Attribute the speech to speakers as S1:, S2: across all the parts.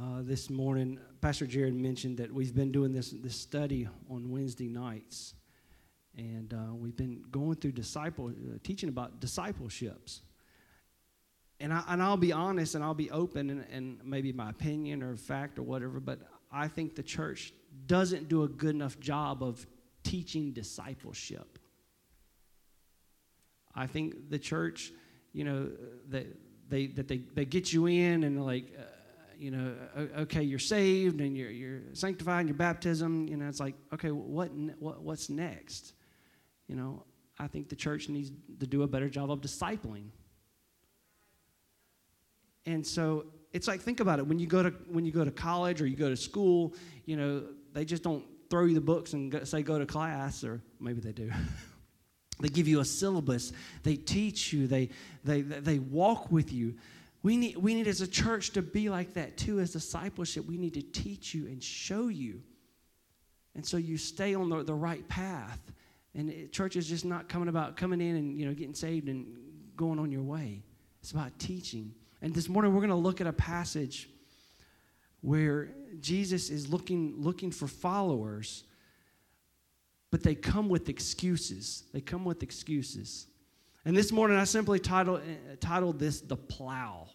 S1: uh, this morning, Pastor Jared mentioned that we've been doing this, this study on Wednesday nights. And uh, we've been going through disciple, uh, teaching about discipleships. And, I, and I'll be honest and I'll be open, and, and maybe my opinion or fact or whatever, but I think the church doesn't do a good enough job of teaching discipleship. I think the church, you know, that they, that they, they get you in and like, uh, you know, okay, you're saved and you're, you're sanctified in your baptism. You know, it's like, okay, what, what, what's next? You know, I think the church needs to do a better job of discipling. And so it's like think about it when you go to when you go to college or you go to school, you know, they just don't throw you the books and go, say go to class or maybe they do. they give you a syllabus, they teach you, they they they walk with you. We need, we need as a church to be like that too, as discipleship. We need to teach you and show you. And so you stay on the, the right path. And it, church is just not coming about coming in and you know getting saved and going on your way. It's about teaching. And this morning we're going to look at a passage where Jesus is looking, looking for followers, but they come with excuses. They come with excuses. And this morning I simply titled, uh, titled this The Plow.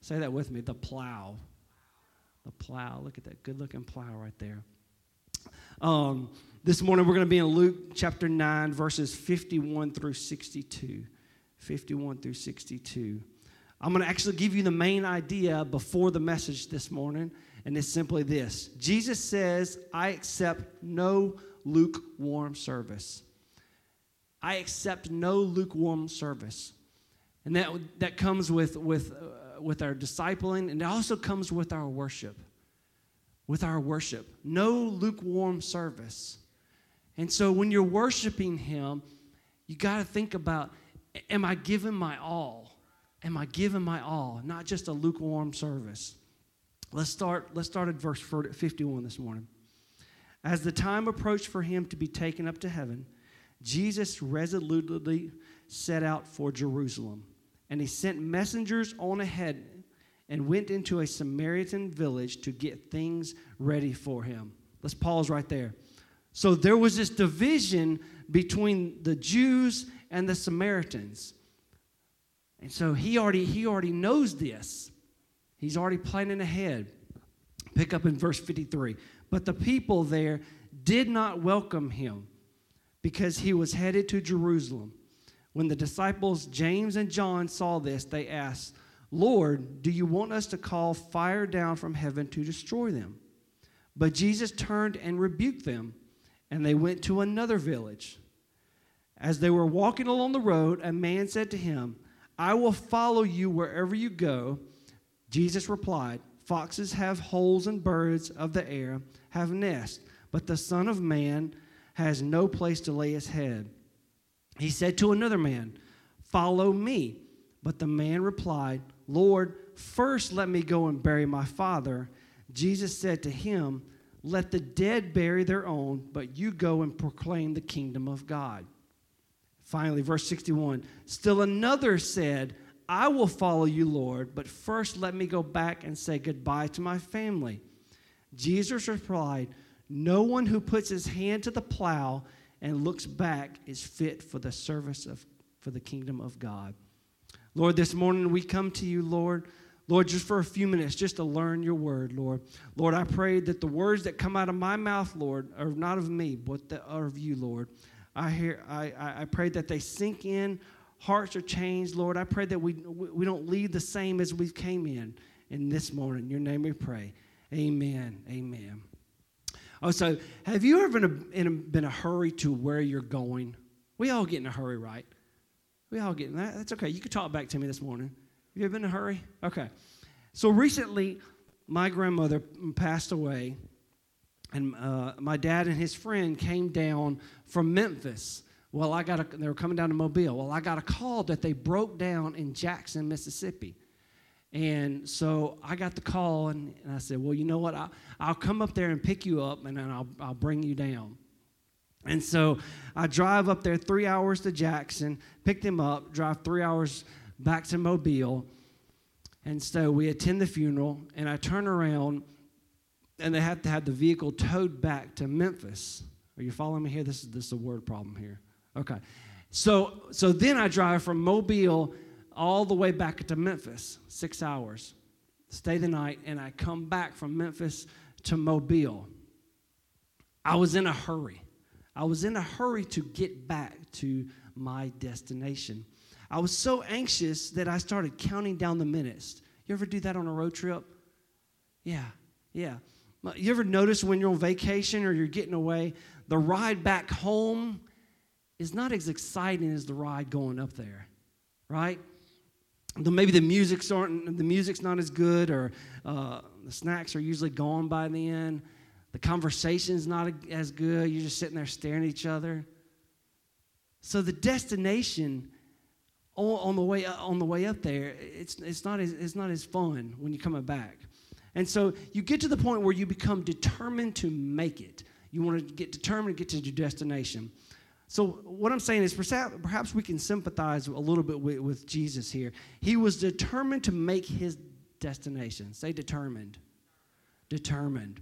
S1: Say that with me The Plow. The Plow. Look at that good looking plow right there. Um, this morning we're going to be in Luke chapter 9, verses 51 through 62. 51 through 62. I'm going to actually give you the main idea before the message this morning, and it's simply this Jesus says, I accept no lukewarm service. I accept no lukewarm service. And that, that comes with, with, uh, with our discipling, and it also comes with our worship. With our worship. No lukewarm service. And so when you're worshiping Him, you got to think about am I giving my all? Am I giving my all? Not just a lukewarm service. Let's start, let's start at verse 51 this morning. As the time approached for him to be taken up to heaven, Jesus resolutely set out for Jerusalem, and he sent messengers on ahead and went into a Samaritan village to get things ready for him. Let's pause right there. So there was this division between the Jews and the Samaritans. And so he already he already knows this. He's already planning ahead. Pick up in verse 53. But the people there did not welcome him because he was headed to Jerusalem. When the disciples James and John saw this, they asked, Lord, do you want us to call fire down from heaven to destroy them? But Jesus turned and rebuked them, and they went to another village. As they were walking along the road, a man said to him, I will follow you wherever you go. Jesus replied, Foxes have holes and birds of the air have nests, but the Son of Man has no place to lay his head. He said to another man, Follow me. But the man replied, Lord, first let me go and bury my father. Jesus said to him, Let the dead bury their own, but you go and proclaim the kingdom of God. Finally, verse 61 Still another said, I will follow you, Lord, but first let me go back and say goodbye to my family. Jesus replied, no one who puts his hand to the plow and looks back is fit for the service of for the kingdom of God. Lord, this morning we come to you, Lord. Lord, just for a few minutes, just to learn your word, Lord. Lord, I pray that the words that come out of my mouth, Lord, are not of me, but that are of you, Lord. I hear I, I pray that they sink in, hearts are changed, Lord. I pray that we we don't leave the same as we came in. In this morning, in your name we pray. Amen. Amen. Oh, so have you ever been in a, been a hurry to where you're going? We all get in a hurry, right? We all get in that. That's okay. You can talk back to me this morning. Have you ever been in a hurry? Okay. So recently, my grandmother passed away, and uh, my dad and his friend came down from Memphis. Well, I got a, they were coming down to Mobile. Well, I got a call that they broke down in Jackson, Mississippi. And so I got the call, and, and I said, Well, you know what? I'll, I'll come up there and pick you up, and then I'll, I'll bring you down. And so I drive up there three hours to Jackson, pick them up, drive three hours back to Mobile. And so we attend the funeral, and I turn around, and they have to have the vehicle towed back to Memphis. Are you following me here? This is this is a word problem here. Okay. So so then I drive from Mobile all the way back to Memphis, six hours. Stay the night, and I come back from Memphis to Mobile. I was in a hurry. I was in a hurry to get back to my destination. I was so anxious that I started counting down the minutes. You ever do that on a road trip? Yeah, yeah. You ever notice when you're on vacation or you're getting away, the ride back home is not as exciting as the ride going up there, right? Maybe the music's aren't the music's not as good, or uh, the snacks are usually gone by the end. The conversation's not as good. You're just sitting there staring at each other. So the destination on the way on the way up there, it's it's not as it's not as fun when you're coming back. And so you get to the point where you become determined to make it. You want to get determined to get to your destination. So what I'm saying is perhaps we can sympathize a little bit with, with Jesus here. He was determined to make his destination. Say determined. Determined.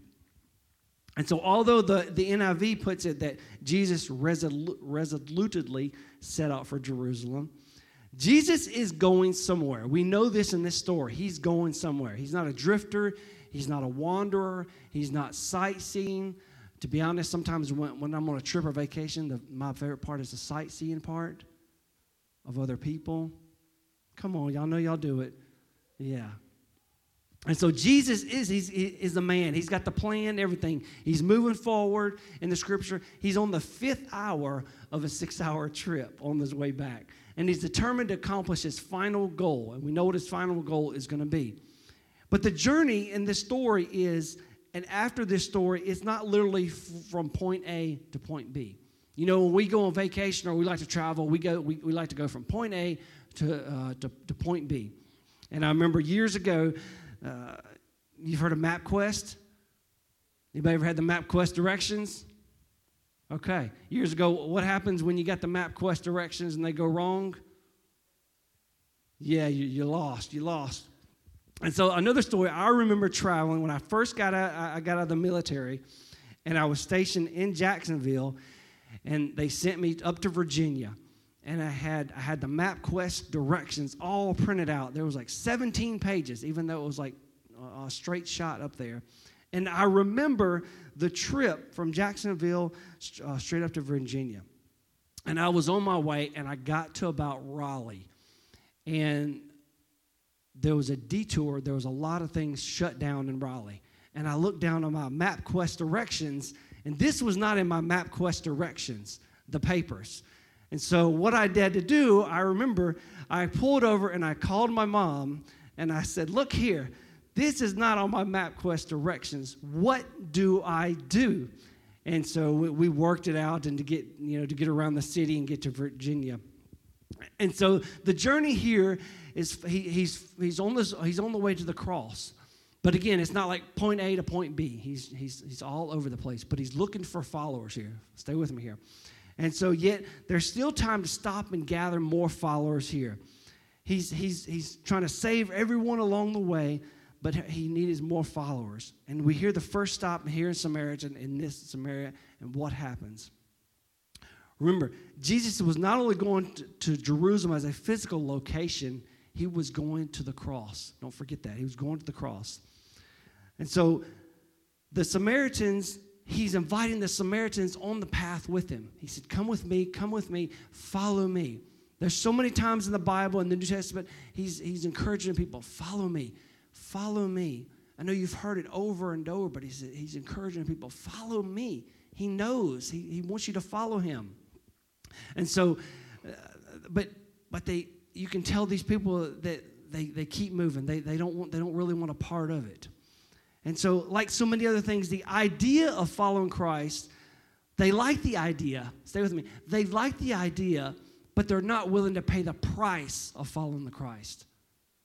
S1: And so, although the, the NIV puts it that Jesus resolu- resolutely set out for Jerusalem, Jesus is going somewhere. We know this in this story. He's going somewhere. He's not a drifter, he's not a wanderer, he's not sightseeing. To be honest, sometimes when, when I'm on a trip or vacation, the, my favorite part is the sightseeing part of other people. Come on, y'all know y'all do it. Yeah. And so Jesus is he's, he is the man. He's got the plan, everything. He's moving forward in the scripture. He's on the fifth hour of a six-hour trip on his way back. And he's determined to accomplish his final goal. And we know what his final goal is going to be. But the journey in this story is, and after this story, it's not literally f- from point A to point B. You know, when we go on vacation or we like to travel, we, go, we, we like to go from point A to, uh, to, to point B. And I remember years ago, uh, you've heard of MapQuest? Anybody ever had the MapQuest directions? Okay. Years ago, what happens when you got the MapQuest directions and they go wrong? Yeah, you, you lost. You lost. And so another story. I remember traveling when I first got out. I got out of the military, and I was stationed in Jacksonville, and they sent me up to Virginia and I had I had the MapQuest directions all printed out. There was like 17 pages, even though it was like a straight shot up there. And I remember the trip from Jacksonville uh, straight up to Virginia. And I was on my way, and I got to about Raleigh, and there was a detour. There was a lot of things shut down in Raleigh. And I looked down on my MapQuest directions, and this was not in my MapQuest directions, the papers. And so, what I had to do, I remember I pulled over and I called my mom and I said, Look here, this is not on my MapQuest directions. What do I do? And so we worked it out and to get, you know, to get around the city and get to Virginia. And so the journey here is he, he's, he's, on this, he's on the way to the cross. But again, it's not like point A to point B. He's, he's, he's all over the place, but he's looking for followers here. Stay with me here. And so, yet, there's still time to stop and gather more followers here. He's, he's, he's trying to save everyone along the way, but he needs more followers. And we hear the first stop here in Samaria, in this Samaria, and what happens. Remember, Jesus was not only going to, to Jerusalem as a physical location, he was going to the cross. Don't forget that. He was going to the cross. And so the Samaritans he's inviting the Samaritans on the path with him. He said, Come with me, come with me, follow me. There's so many times in the Bible, in the New Testament, he's, he's encouraging people, follow me, follow me. I know you've heard it over and over, but he's, he's encouraging people, follow me. He knows, he, he wants you to follow him. And so, uh, but, but they, you can tell these people that they, they keep moving. They, they, don't want, they don't really want a part of it. And so, like so many other things, the idea of following Christ, they like the idea. Stay with me. They like the idea, but they're not willing to pay the price of following the Christ.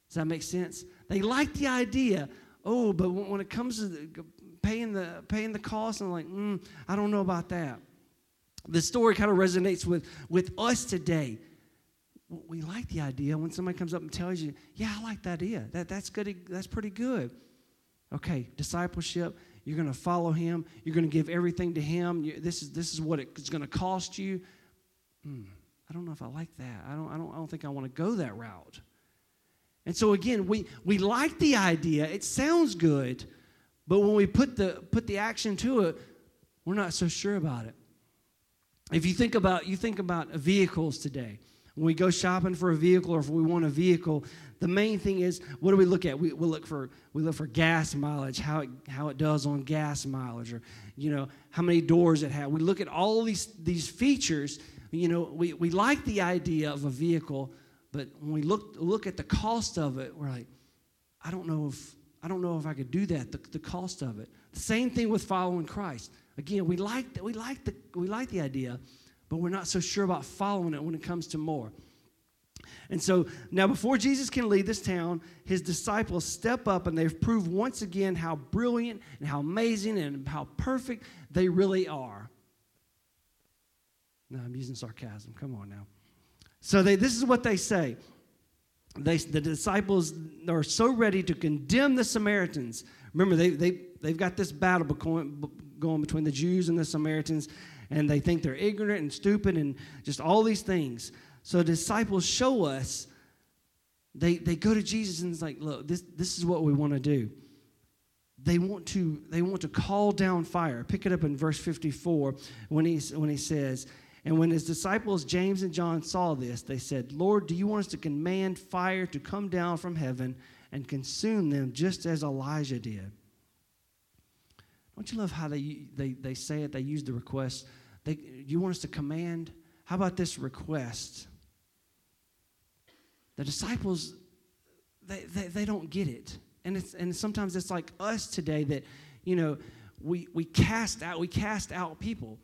S1: Does that make sense? They like the idea. Oh, but when it comes to paying the paying the cost, I'm like, mm, I don't know about that. The story kind of resonates with with us today. we like the idea when somebody comes up and tells you, yeah, I like that idea. That, that's, good, that's pretty good. Okay, discipleship, you're going to follow him. You're going to give everything to him. You, this, is, this is what it's going to cost you. Hmm, I don't know if I like that. I don't, I, don't, I don't think I want to go that route. And so again, we, we like the idea. It sounds good, but when we put the, put the action to it, we're not so sure about it. If you think about you think about vehicles today, when we go shopping for a vehicle or if we want a vehicle, the main thing is what do we look at? We, we look for we look for gas mileage, how it, how it does on gas mileage, or you know how many doors it has. We look at all these these features. You know, we, we like the idea of a vehicle, but when we look look at the cost of it, we're like, I don't know if I don't know if I could do that. The, the cost of it. Same thing with following Christ. Again, we like the, we like the we like the idea, but we're not so sure about following it when it comes to more. And so now, before Jesus can lead this town, his disciples step up and they've proved once again how brilliant and how amazing and how perfect they really are. Now, I'm using sarcasm. Come on now. So they, this is what they say. They, the disciples are so ready to condemn the Samaritans. Remember, they, they, they've got this battle going, between the Jews and the Samaritans, and they think they're ignorant and stupid and just all these things. So disciples show us, they, they go to Jesus and it's like, look, this, this is what we want to do. They want to, they want to call down fire. Pick it up in verse 54 when he, when he says, and when his disciples, James and John, saw this, they said, Lord, do you want us to command fire to come down from heaven and consume them just as Elijah did? Don't you love how they, they, they say it? They use the request. They, you want us to command? How about this request? The disciples, they, they, they don't get it. And, it's, and sometimes it's like us today that, you know, we, we cast out, we cast out people.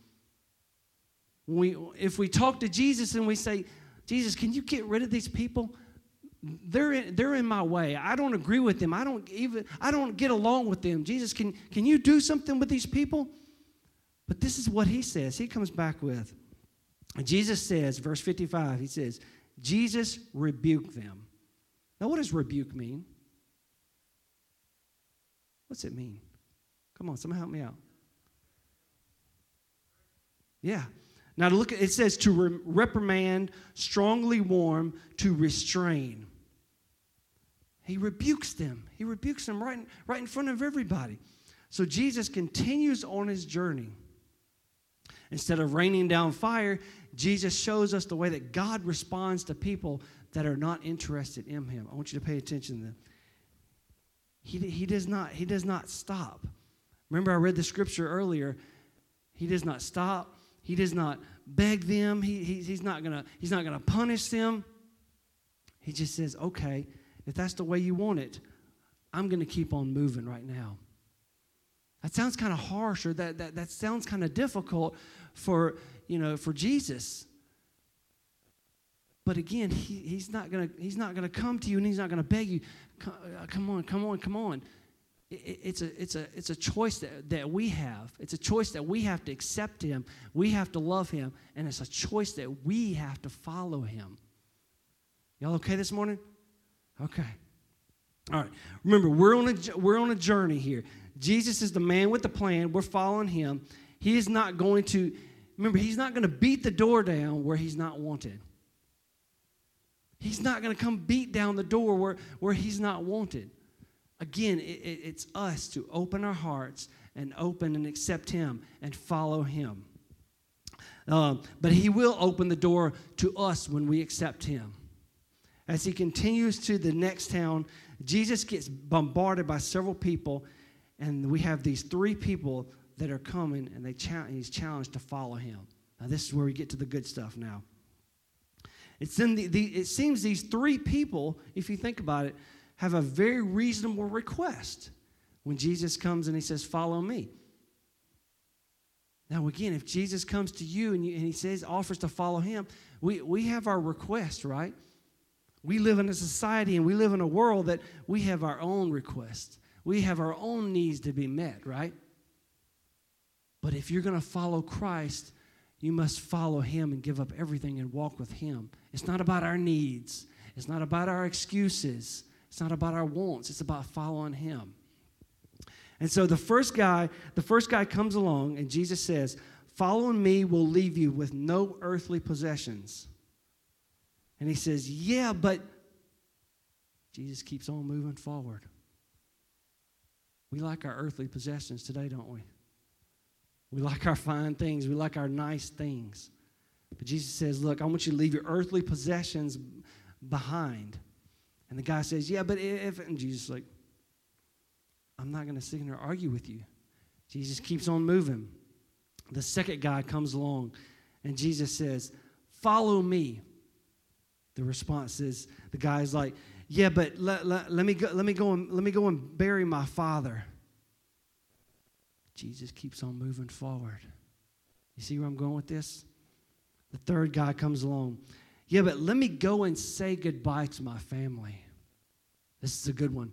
S1: We, if we talk to Jesus and we say, Jesus, can you get rid of these people? They're in, they're in my way. I don't agree with them. I don't even I don't get along with them. Jesus, can, can you do something with these people? But this is what he says. He comes back with. Jesus says, verse 55, he says, Jesus rebuked them. Now, what does rebuke mean? What's it mean? Come on, someone help me out. Yeah. Now, to look at it says to re- reprimand, strongly warn, to restrain. He rebukes them. He rebukes them right, right in front of everybody. So Jesus continues on his journey. Instead of raining down fire, Jesus shows us the way that God responds to people that are not interested in him. I want you to pay attention to them. He, he, does not, he does not stop. Remember, I read the scripture earlier. He does not stop. He does not beg them. He, he, he's not not gonna punish them. He just says, okay, if that's the way you want it, I'm going to keep on moving right now. That sounds kind of harsh or that, that, that sounds kind of difficult for, you know, for Jesus. But again, he, he's not going to he's not going to come to you and he's not going to beg you, uh, come on, come on, come on. It, it's, a, it's, a, it's a choice that, that we have. It's a choice that we have to accept him. We have to love him. And it's a choice that we have to follow him. Y'all okay this morning? Okay. All right. Remember, we're on a, we're on a journey here. Jesus is the man with the plan. We're following him. He is not going to, remember, he's not going to beat the door down where he's not wanted. He's not going to come beat down the door where, where he's not wanted. Again, it, it, it's us to open our hearts and open and accept him and follow him. Uh, but he will open the door to us when we accept him. As he continues to the next town, Jesus gets bombarded by several people and we have these three people that are coming, and they he's challenged to follow him. Now, this is where we get to the good stuff now. It's in the, the, it seems these three people, if you think about it, have a very reasonable request when Jesus comes and he says, Follow me. Now, again, if Jesus comes to you and, you, and he says, offers to follow him, we, we have our request, right? We live in a society and we live in a world that we have our own requests we have our own needs to be met, right? But if you're going to follow Christ, you must follow him and give up everything and walk with him It's not about our needs. It's not about our excuses. It's not about our wants. It's about following him. And so the first guy, the first guy comes along and Jesus says, "Following me will leave you with no earthly possessions." And he says, "Yeah, but Jesus keeps on moving forward. We like our earthly possessions today, don't we? We like our fine things. We like our nice things. But Jesus says, Look, I want you to leave your earthly possessions behind. And the guy says, Yeah, but if, and Jesus is like, I'm not going to sit here and argue with you. Jesus keeps on moving. The second guy comes along, and Jesus says, Follow me. The response is, the guy's like, Yeah, but let, let, let, me, go, let, me, go and, let me go and bury my father. Jesus keeps on moving forward. You see where I'm going with this? The third guy comes along. Yeah, but let me go and say goodbye to my family. This is a good one.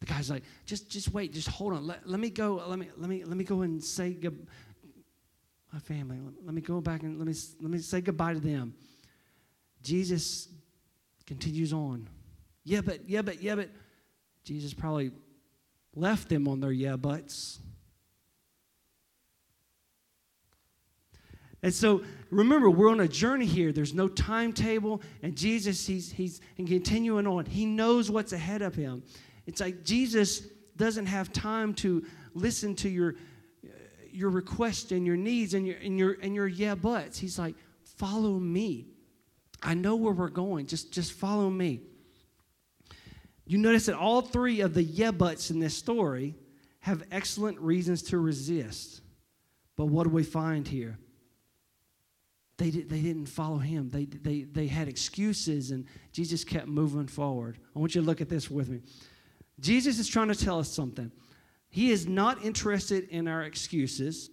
S1: The guy's like, just, just wait, just hold on. Let, let me go. Let me, let me, let me go and say goodbye. My family. Let me go back and let me, let me say goodbye to them. Jesus continues on. Yeah, but, yeah, but, yeah, but. Jesus probably left them on their yeah buts. And so remember, we're on a journey here. There's no timetable, and Jesus, he's, he's and continuing on. He knows what's ahead of him. It's like Jesus doesn't have time to listen to your, your requests and your needs and your, and, your, and your yeah buts. He's like, follow me. I know where we're going. Just, just follow me. You notice that all three of the yeah buts in this story have excellent reasons to resist. But what do we find here? They, did, they didn't follow him. They, they, they had excuses, and Jesus kept moving forward. I want you to look at this with me. Jesus is trying to tell us something. He is not interested in our excuses.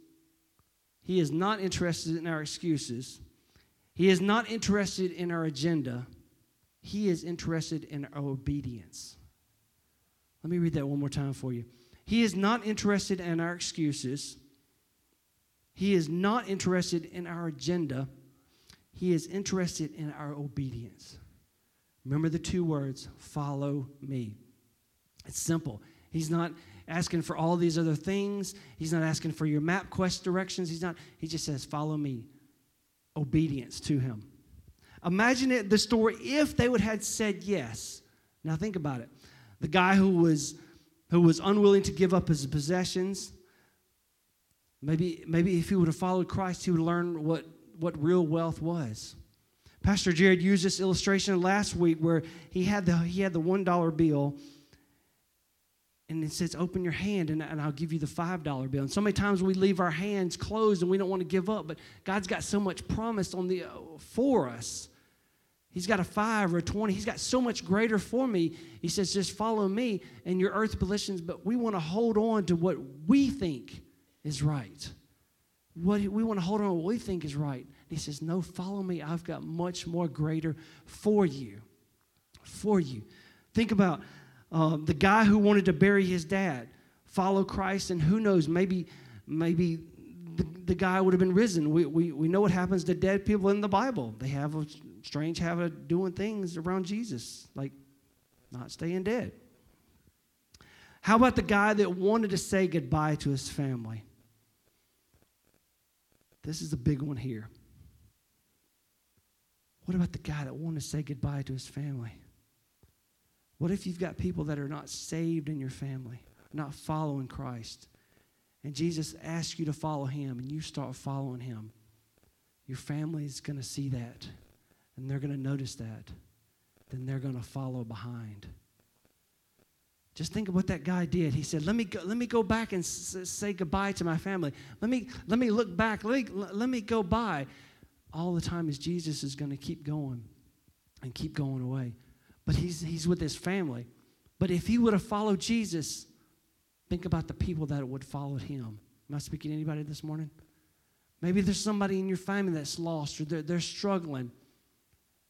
S1: He is not interested in our excuses. He is not interested in our agenda. He is interested in our obedience. Let me read that one more time for you. He is not interested in our excuses. He is not interested in our agenda, He is interested in our obedience. Remember the two words follow me. It's simple. He's not asking for all these other things. He's not asking for your MapQuest directions. He's not, he just says, follow me. Obedience to him. Imagine it, the story if they would have said yes. Now think about it. The guy who was who was unwilling to give up his possessions, Maybe, maybe if he would have followed Christ, he would learn what, what real wealth was. Pastor Jared used this illustration last week where he had the, he had the $1 bill and it says, Open your hand and, and I'll give you the $5 bill. And so many times we leave our hands closed and we don't want to give up, but God's got so much promise on the, uh, for us. He's got a five or a 20. He's got so much greater for me. He says, Just follow me and your earth possessions, but we want to hold on to what we think is right. What we want to hold on to what we think is right. He says, No, follow me. I've got much more greater for you. For you. Think about uh, the guy who wanted to bury his dad, follow Christ, and who knows, maybe, maybe the, the guy would have been risen. We, we, we know what happens to dead people in the Bible. They have a strange habit of doing things around Jesus, like not staying dead. How about the guy that wanted to say goodbye to his family? This is a big one here. What about the guy that wanted to say goodbye to his family? What if you've got people that are not saved in your family, not following Christ, and Jesus asks you to follow him and you start following him? Your family is going to see that and they're going to notice that. Then they're going to follow behind. Just think of what that guy did. He said, "Let me go, let me go back and s- say goodbye to my family. Let me let me look back. Let me, let me go by." All the time as Jesus is going to keep going and keep going away. But he's he's with his family. But if he would have followed Jesus, think about the people that would follow him. Am I speaking to anybody this morning? Maybe there's somebody in your family that's lost or they're, they're struggling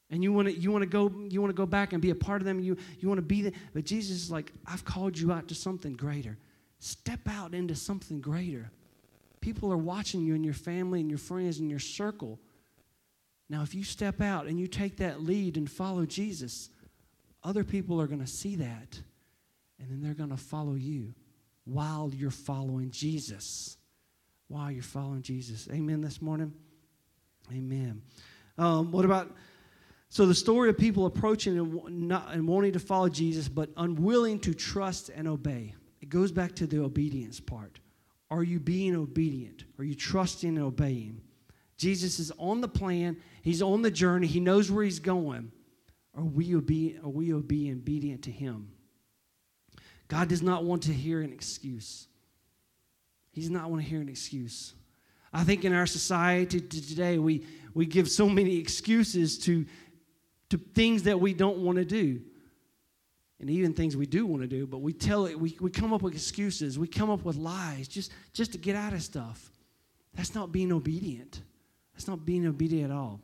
S1: and you want to you want to go you want to go back and be a part of them you you want to be there but jesus is like i've called you out to something greater step out into something greater people are watching you and your family and your friends and your circle Now, if you step out and you take that lead and follow Jesus, other people are going to see that, and then they're going to follow you while you're following Jesus. While you're following Jesus. Amen this morning? Amen. Um, what about, so the story of people approaching and, not, and wanting to follow Jesus, but unwilling to trust and obey. It goes back to the obedience part. Are you being obedient? Are you trusting and obeying? Jesus is on the plan, he's on the journey, he knows where he's going. Are we, obe- are we obedient to him? God does not want to hear an excuse. He does not want to hear an excuse. I think in our society today, we, we give so many excuses to, to things that we don't want to do. And even things we do want to do, but we tell it, we, we come up with excuses, we come up with lies just, just to get out of stuff. That's not being obedient. That's not being obedient at all.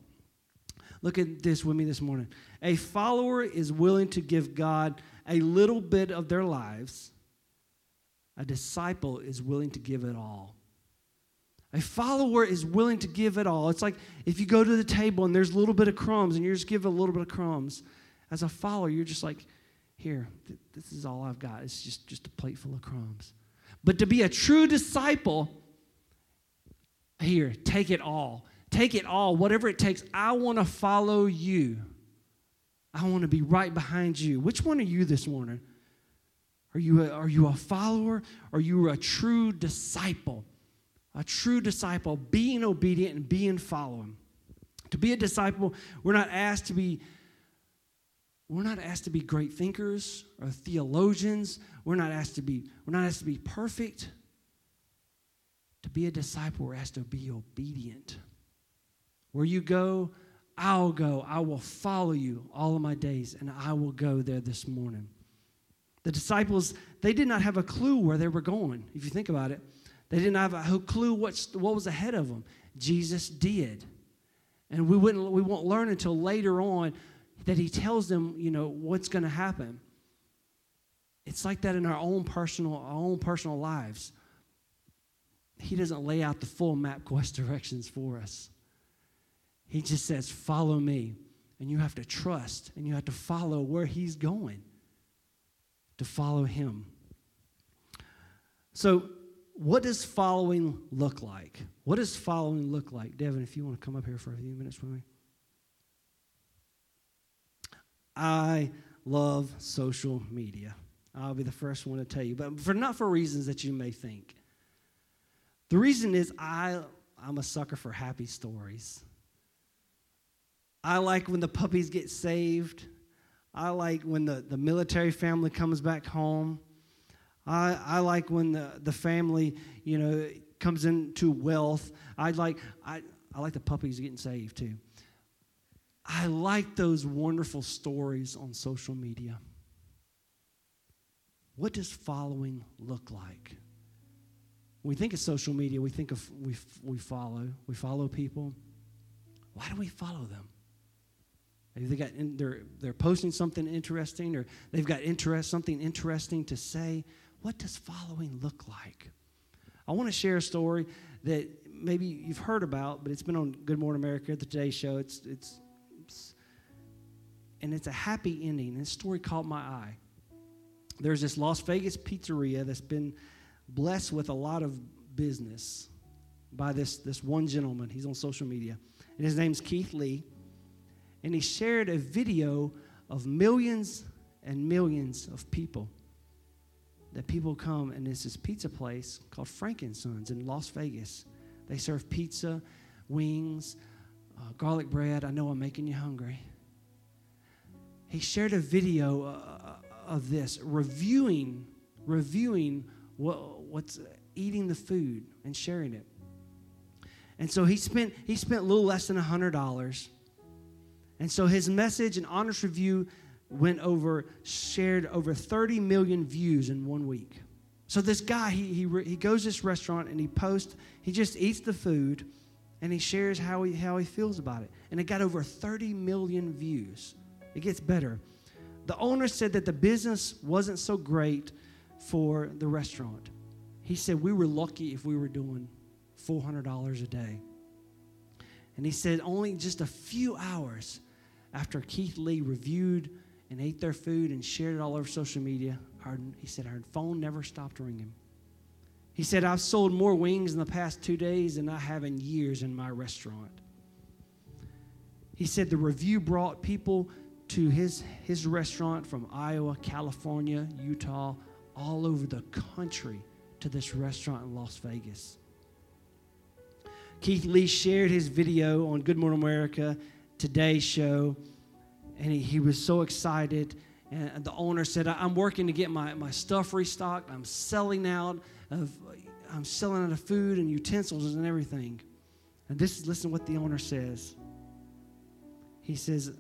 S1: Look at this with me this morning. A follower is willing to give God a little bit of their lives, a disciple is willing to give it all. A follower is willing to give it all. It's like if you go to the table and there's a little bit of crumbs and you just give a little bit of crumbs. As a follower, you're just like, here, th- this is all I've got. It's just, just a plate full of crumbs. But to be a true disciple, here, take it all. Take it all, whatever it takes. I want to follow you. I want to be right behind you. Which one are you this morning? Are you a, are you a follower? Are you a true disciple? A true disciple, being obedient and being following. To be a disciple, we're not asked to be we're not asked to be great thinkers or theologians. We're not asked to be we're not asked to be perfect. To be a disciple, we're asked to be obedient. Where you go, I'll go. I will follow you all of my days, and I will go there this morning. The disciples, they did not have a clue where they were going, if you think about it. They didn't have a clue what's, what was ahead of them. Jesus did. And we, wouldn't, we won't learn until later on that he tells them, you know, what's going to happen. It's like that in our own personal, our own personal lives. He doesn't lay out the full map quest directions for us. He just says, Follow me. And you have to trust and you have to follow where He's going to follow Him. So, what does following look like? What does following look like? Devin, if you want to come up here for a few minutes with me. I love social media. I'll be the first one to tell you, but for not for reasons that you may think. The reason is I I'm a sucker for happy stories. I like when the puppies get saved. I like when the, the military family comes back home. I, I like when the, the family, you know, comes into wealth. I like, I, I like the puppies getting saved too. I like those wonderful stories on social media. What does following look like? When we think of social media, we think of we, we follow. We follow people. Why do we follow them? They got in, they're, they're posting something interesting or they've got interest, something interesting to say. What does following look like? I want to share a story that maybe you've heard about, but it's been on Good Morning America, the Today Show. It's, it's, it's and it's a happy ending. This story caught my eye. There's this Las Vegas pizzeria that's been blessed with a lot of business by this, this one gentleman. He's on social media. And his name's Keith Lee and he shared a video of millions and millions of people. That people come, and it's this pizza place called Frankensons in Las Vegas. They serve pizza, wings, uh, garlic bread. I know I'm making you hungry. He shared a video uh, of this, reviewing, reviewing what, what's eating the food and sharing it. And so he spent he spent a little less than a hundred dollars and so his message and honest review went over, shared over 30 million views in one week. So this guy, he, he, he goes to this restaurant and he posts, he just eats the food and he shares how he, how he feels about it. And it got over 30 million views. It gets better. The owner said that the business wasn't so great for the restaurant. He said, We were lucky if we were doing $400 a day. And he said only just a few hours after Keith Lee reviewed and ate their food and shared it all over social media, our, he said our phone never stopped ringing. He said, I've sold more wings in the past two days than I have in years in my restaurant. He said the review brought people to his, his restaurant from Iowa, California, Utah, all over the country to this restaurant in Las Vegas. Keith Lee shared his video on Good Morning America, today's show, and he, he was so excited. And the owner said, I'm working to get my, my stuff restocked. I'm selling out of I'm selling out of food and utensils and everything. And this is listen what the owner says. He says,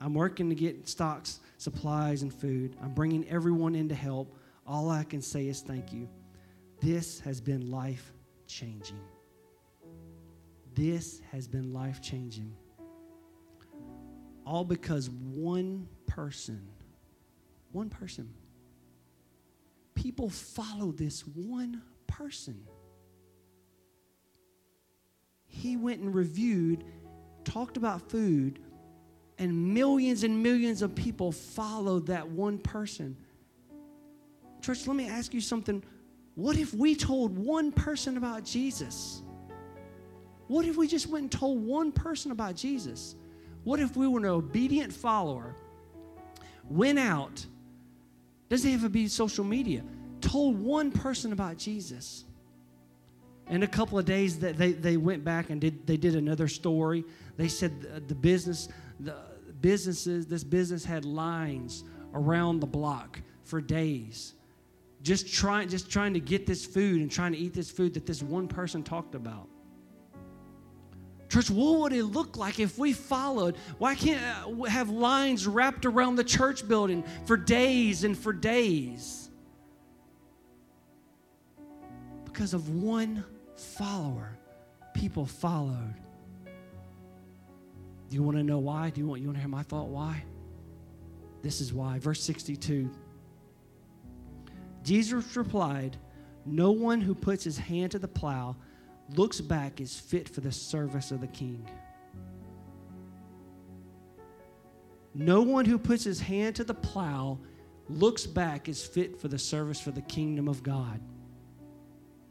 S1: I'm working to get stocks, supplies, and food. I'm bringing everyone in to help. All I can say is thank you. This has been life changing. This has been life changing. All because one person, one person, people follow this one person. He went and reviewed, talked about food, and millions and millions of people followed that one person. Church, let me ask you something. What if we told one person about Jesus? What if we just went and told one person about Jesus? What if we were an obedient follower, went out, doesn't have to be social media, told one person about Jesus? And a couple of days, that they, they went back and did they did another story. They said the business, the businesses, this business had lines around the block for days, just trying just trying to get this food and trying to eat this food that this one person talked about. Church, what would it look like if we followed? Why can't uh, have lines wrapped around the church building for days and for days? Because of one follower, people followed. Do you want to know why? Do you want you want to hear my thought why? This is why. Verse 62. Jesus replied, No one who puts his hand to the plow looks back is fit for the service of the king. No one who puts his hand to the plow looks back is fit for the service for the kingdom of God.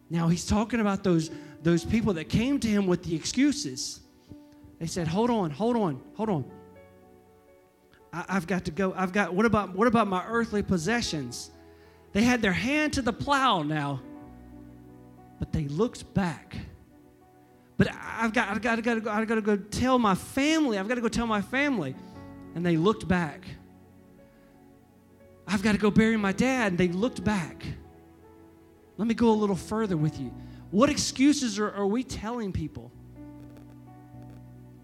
S1: Now he's talking about those, those people that came to him with the excuses. They said, Hold on, hold on, hold on. I, have got to go. I've got, what about, what about my earthly possessions? They had their hand to the plow now but they looked back. But I've got, I've got, I've got, to go, I've got to go tell my family. I've got to go tell my family. And they looked back. I've got to go bury my dad. And they looked back. Let me go a little further with you. What excuses are, are we telling people?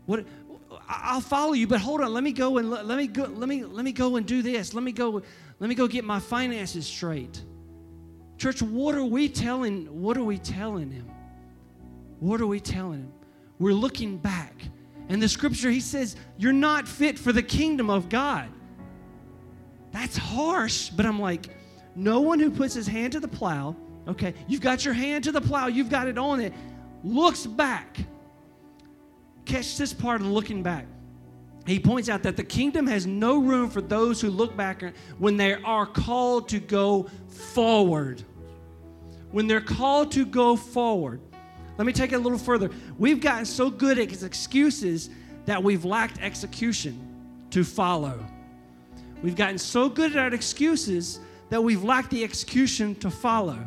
S1: What I'll follow you, but hold on. Let me go and let, let me go. Let me let me go and do this. Let me go. Let me go get my finances straight. Church, what are we telling? What are we telling him? What are we telling him? We're looking back. And the scripture, he says, You're not fit for the kingdom of God. That's harsh, but I'm like, no one who puts his hand to the plow, okay, you've got your hand to the plow, you've got it on it, looks back. Catch this part of looking back. He points out that the kingdom has no room for those who look back when they are called to go forward when they're called to go forward. Let me take it a little further. We've gotten so good at excuses that we've lacked execution to follow. We've gotten so good at our excuses that we've lacked the execution to follow.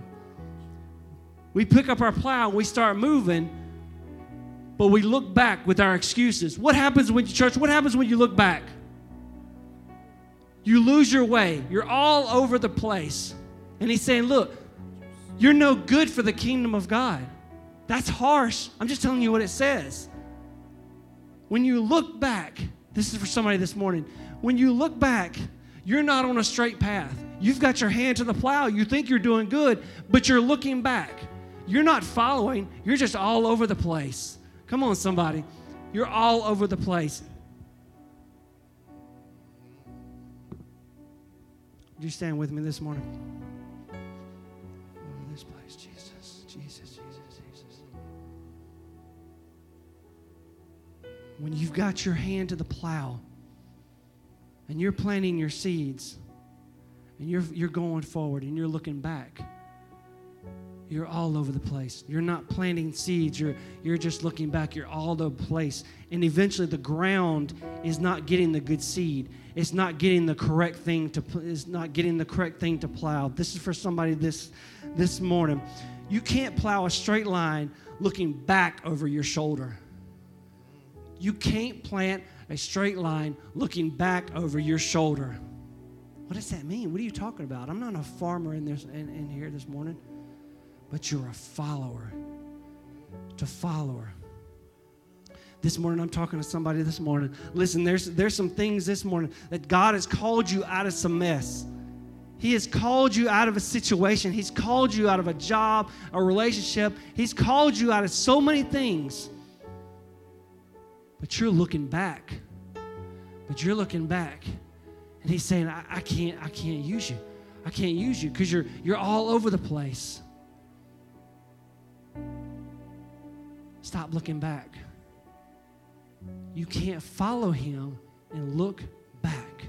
S1: We pick up our plow, and we start moving, but we look back with our excuses. What happens when you church? What happens when you look back? You lose your way. You're all over the place. And he's saying, Look, you're no good for the kingdom of God. That's harsh. I'm just telling you what it says. When you look back, this is for somebody this morning. When you look back, you're not on a straight path. You've got your hand to the plow. You think you're doing good, but you're looking back. You're not following, you're just all over the place. Come on, somebody. You're all over the place. You stand with me this morning? When you've got your hand to the plow and you're planting your seeds and you're, you're going forward and you're looking back, you're all over the place. You're not planting seeds, you're, you're just looking back. You're all over the place. And eventually, the ground is not getting the good seed. It's not getting the correct thing to is not getting the correct thing to plow. This is for somebody this this morning. You can't plow a straight line looking back over your shoulder. You can't plant a straight line looking back over your shoulder. What does that mean? What are you talking about? I'm not a farmer in, this, in, in here this morning, but you're a follower. To follower. This morning, I'm talking to somebody this morning. Listen, there's, there's some things this morning that God has called you out of some mess. He has called you out of a situation. He's called you out of a job, a relationship. He's called you out of so many things. But you're looking back. But you're looking back. And he's saying, I, I can't, I can't use you. I can't use you because you're you're all over the place. Stop looking back. You can't follow him and look back.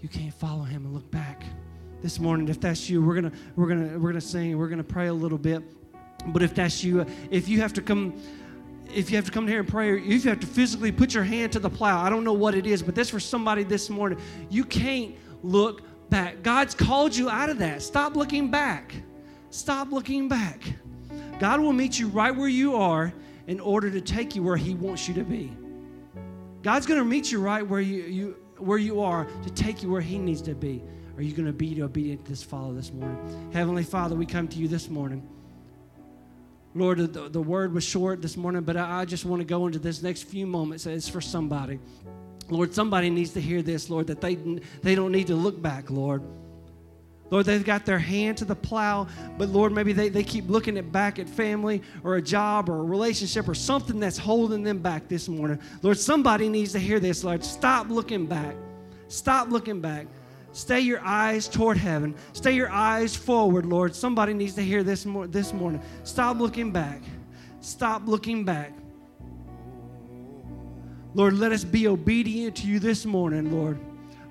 S1: You can't follow him and look back. This morning, if that's you, we're gonna we're gonna we're gonna sing. We're gonna pray a little bit. But if that's you, if you have to come if you have to come here and pray, or if you have to physically put your hand to the plow, I don't know what it is, but that's for somebody this morning. You can't look back. God's called you out of that. Stop looking back. Stop looking back. God will meet you right where you are in order to take you where He wants you to be. God's going to meet you right where you, you, where you are to take you where He needs to be. Are you going to be obedient to this follow this morning? Heavenly Father, we come to you this morning. Lord, the, the word was short this morning, but I, I just want to go into this next few moments. It's for somebody. Lord, somebody needs to hear this, Lord, that they, they don't need to look back, Lord. Lord, they've got their hand to the plow, but Lord, maybe they, they keep looking at back at family or a job or a relationship or something that's holding them back this morning. Lord, somebody needs to hear this, Lord. Stop looking back. Stop looking back. Stay your eyes toward heaven. Stay your eyes forward, Lord. Somebody needs to hear this, this morning. Stop looking back. Stop looking back. Lord, let us be obedient to you this morning, Lord.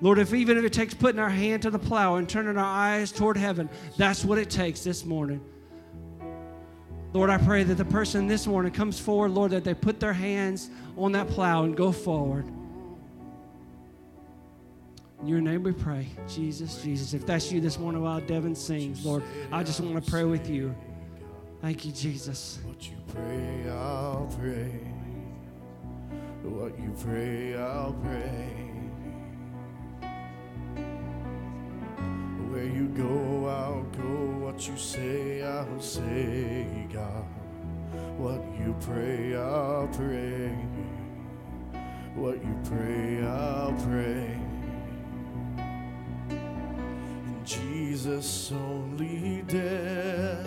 S1: Lord, if even if it takes putting our hand to the plow and turning our eyes toward heaven, that's what it takes this morning. Lord, I pray that the person this morning comes forward, Lord, that they put their hands on that plow and go forward. In your name we pray. Jesus, Jesus. If that's you this morning while Devin sings, Lord, I just want to pray with you. Thank you, Jesus.
S2: What you pray, I'll pray. What you pray, I'll pray. Where you go, I'll go. What you say, I'll say, God. What you pray, I'll pray. What you pray, I'll pray. Jesus only did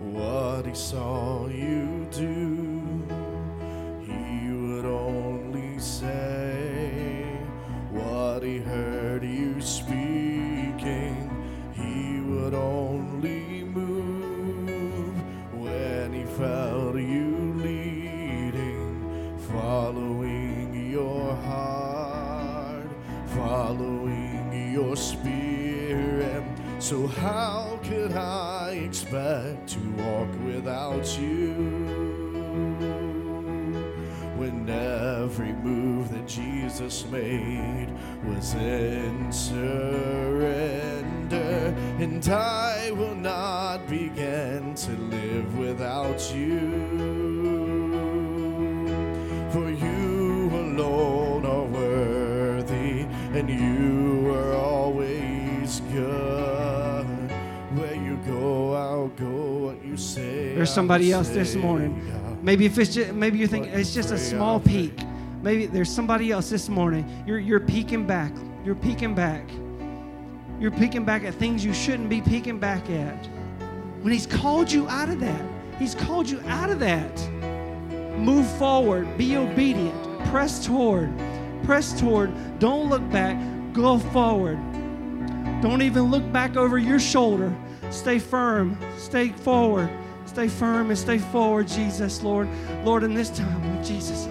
S2: what he saw you do. He would only say what he heard you speaking. He would only move when he felt you leading, following your heart, following your spirit. So, how could I expect to walk without you? when every move that Jesus made was in surrender, and I will not begin to live without you.
S1: There's somebody else this morning. Maybe if it's just, maybe you think it's just a small peek. Maybe there's somebody else this morning. You're you're peeking back. You're peeking back. You're peeking back at things you shouldn't be peeking back at. When he's called you out of that. He's called you out of that. Move forward. Be obedient. Press toward. Press toward. Don't look back. Go forward. Don't even look back over your shoulder. Stay firm. Stay forward. Stay firm and stay forward, Jesus, Lord. Lord, in this time, Lord Jesus.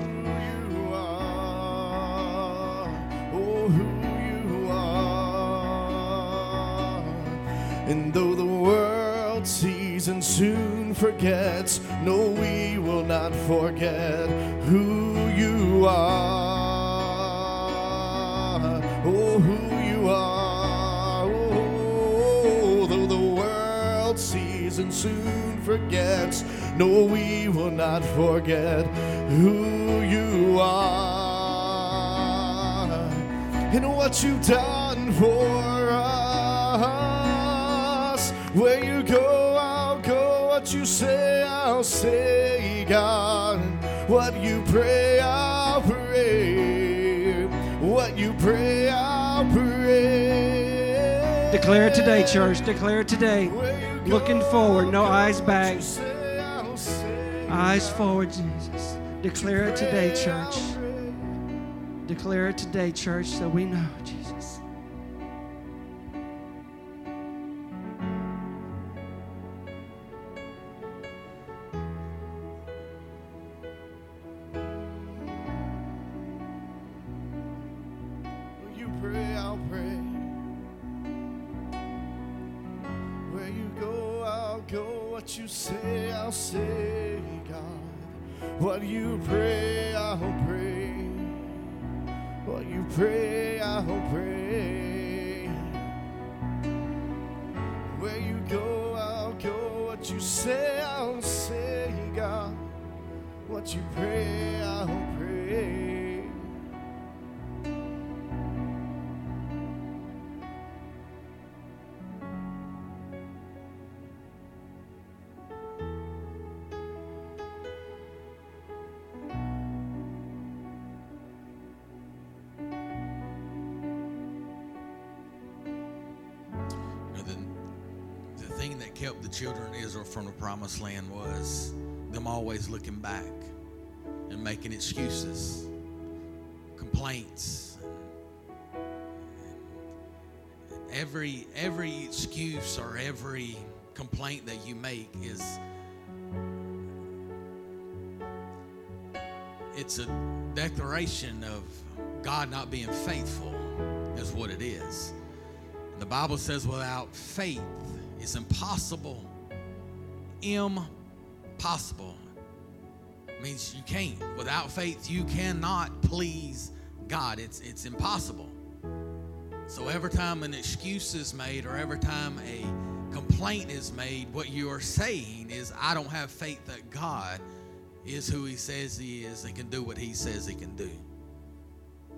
S2: Oh, are. And though the world sees and soon forgets, no, we will not forget who you are, oh, who you are. Oh, though the world sees and soon forgets, no, we will not forget who you are and what you've done for us. Where you go, I'll go. What you say, I'll say, God. What you pray, I'll pray. What you pray, I'll pray.
S1: Declare it today, church. Declare it today. Looking forward, no eyes back. Eyes forward, Jesus. Declare it today, church. Declare it today, church, so we know,
S2: What you pray, I'll pray. What you pray, I'll pray. Where you go, I'll go. What you say, I'll say, God. What you pray, I'll pray.
S3: Promised land was them always looking back and making excuses, complaints. Every every excuse or every complaint that you make is it's a declaration of God not being faithful is what it is. The Bible says, without faith, it's impossible. Impossible. Means you can't. Without faith, you cannot please God. It's it's impossible. So every time an excuse is made or every time a complaint is made, what you are saying is, I don't have faith that God is who He says He is and can do what He says He can do.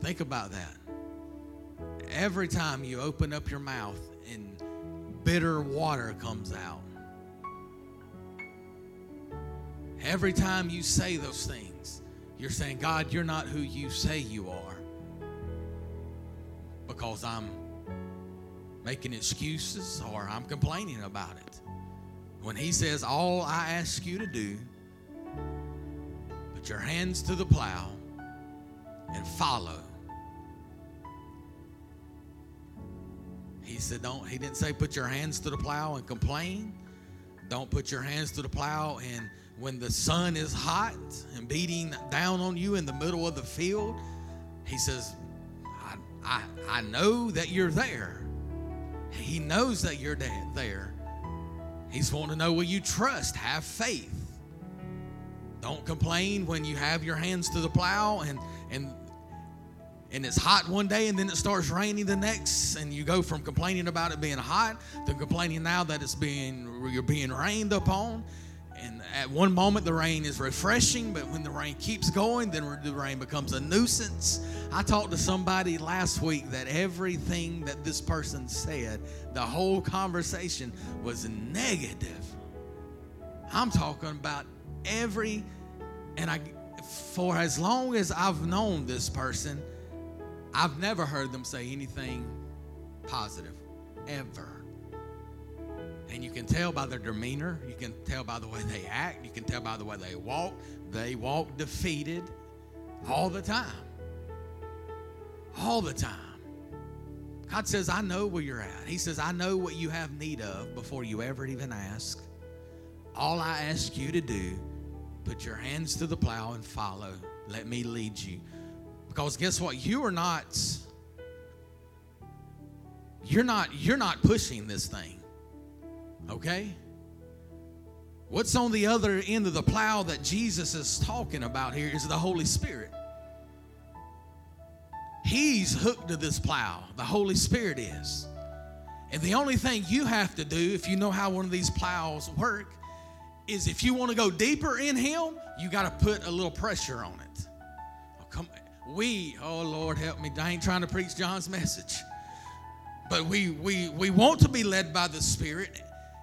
S3: Think about that every time you open up your mouth and bitter water comes out, every time you say those things, you're saying, God, you're not who you say you are because I'm making excuses or I'm complaining about it. When He says, All I ask you to do, put your hands to the plow and follow. He said, don't, he didn't say put your hands to the plow and complain. Don't put your hands to the plow and when the sun is hot and beating down on you in the middle of the field, he says, I, I, I know that you're there. He knows that you're there. He's wanting to know will you trust, have faith. Don't complain when you have your hands to the plow and and and it's hot one day and then it starts raining the next and you go from complaining about it being hot to complaining now that it's being you're being rained upon and at one moment the rain is refreshing but when the rain keeps going then the rain becomes a nuisance i talked to somebody last week that everything that this person said the whole conversation was negative i'm talking about every and i for as long as i've known this person I've never heard them say anything positive, ever. And you can tell by their demeanor, you can tell by the way they act, you can tell by the way they walk. They walk defeated all the time. All the time. God says, I know where you're at. He says, I know what you have need of before you ever even ask. all I ask you to do, put your hands to the plow and follow. Let me lead you. Because guess what? You are not you're not you're not pushing this thing. Okay? What's on the other end of the plow that Jesus is talking about here is the Holy Spirit. He's hooked to this plow. The Holy Spirit is. And the only thing you have to do, if you know how one of these plows work, is if you want to go deeper in Him, you got to put a little pressure on it. Oh, come, we, oh Lord, help me. I ain't trying to preach John's message, but we we we want to be led by the Spirit,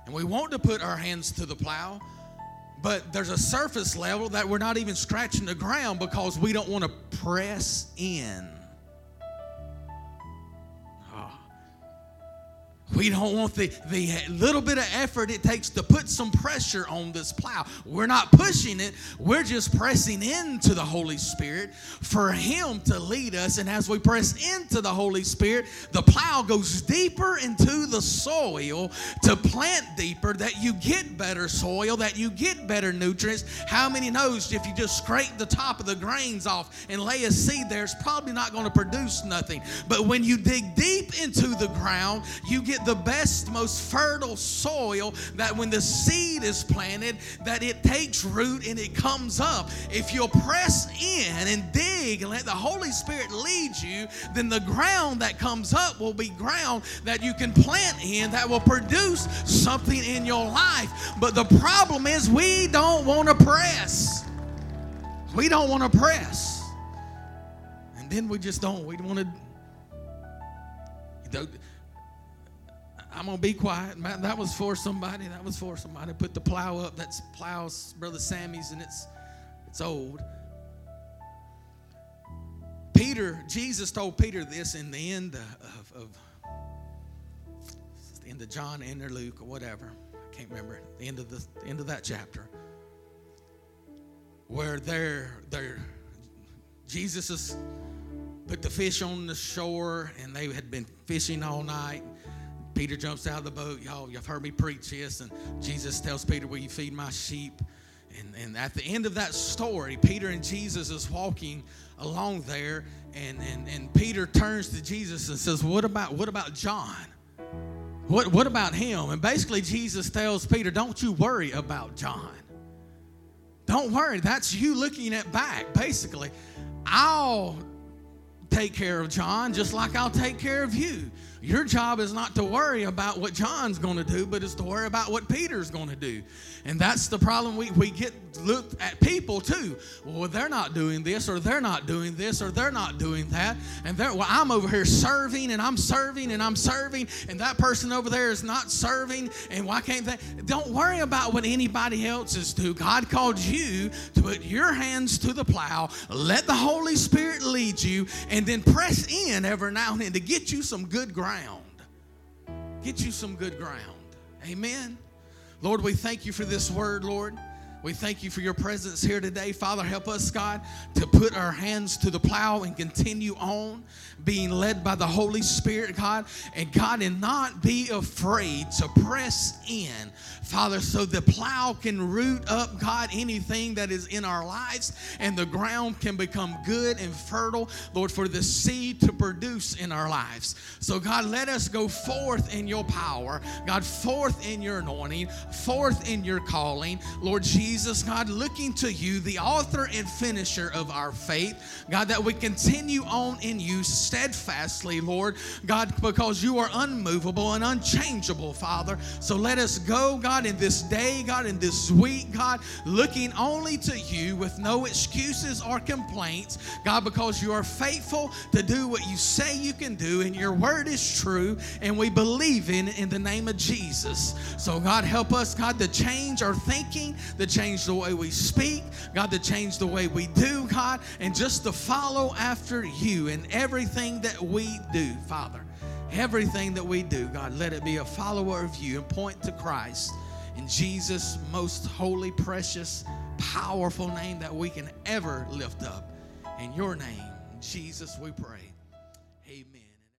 S3: and we want to put our hands to the plow. But there's a surface level that we're not even scratching the ground because we don't want to press in. We don't want the, the little bit of effort it takes to put some pressure on this plow. We're not pushing it, we're just pressing into the Holy Spirit for Him to lead us. And as we press into the Holy Spirit, the plow goes deeper into the soil to plant deeper, that you get better soil, that you get better nutrients. How many knows if you just scrape the top of the grains off and lay a seed there, it's probably not going to produce nothing. But when you dig deep into the ground, you get the best, most fertile soil that when the seed is planted, that it takes root and it comes up. If you'll press in and dig and let the Holy Spirit lead you, then the ground that comes up will be ground that you can plant in that will produce something in your life. But the problem is we don't want to press. We don't want to press. And then we just don't. We want to I'm gonna be quiet. That was for somebody. That was for somebody. Put the plow up. That's plows, brother Sammy's, and it's it's old. Peter, Jesus told Peter this in the end of, of the end of John, end of Luke, or whatever. I can't remember the end of the, the end of that chapter, where they're they're Jesus has put the fish on the shore, and they had been fishing all night. Peter jumps out of the boat. Y'all, you've heard me preach this. And Jesus tells Peter, Will you feed my sheep? And, and at the end of that story, Peter and Jesus is walking along there, and, and, and Peter turns to Jesus and says, What about what about John? What, what about him? And basically, Jesus tells Peter, Don't you worry about John. Don't worry. That's you looking at back, basically. I'll take care of John just like I'll take care of you. Your job is not to worry about what John's going to do, but it's to worry about what Peter's going to do. And that's the problem we, we get looked at people too. Well, they're not doing this, or they're not doing this, or they're not doing that. And they're, well, I'm over here serving, and I'm serving, and I'm serving, and that person over there is not serving, and why can't they? Don't worry about what anybody else is doing. God called you to put your hands to the plow, let the Holy Spirit lead you, and then press in every now and then to get you some good ground ground. Get you some good ground. Amen. Lord, we thank you for this word, Lord. We thank you for your presence here today. Father, help us, God, to put our hands to the plow and continue on being led by the Holy Spirit, God. And God, and not be afraid to press in, Father, so the plow can root up, God, anything that is in our lives and the ground can become good and fertile, Lord, for the seed to produce in our lives. So, God, let us go forth in your power, God, forth in your anointing, forth in your calling, Lord Jesus, God, looking to you, the author and finisher of our faith, God, that we continue on in you steadfastly, Lord, God, because you are unmovable and unchangeable, Father. So let us go, God, in this day, God, in this week, God, looking only to you with no excuses or complaints, God, because you are faithful to do what you say you can do, and your word is true, and we believe in in the name of Jesus. So, God, help us, God, to change our thinking, to change the way we speak, God, to change the way we do, God, and just to follow after you in everything that we do, Father, everything that we do, God, let it be a follower of you and point to Christ in Jesus' most holy, precious, powerful name that we can ever lift up. In your name, Jesus, we pray.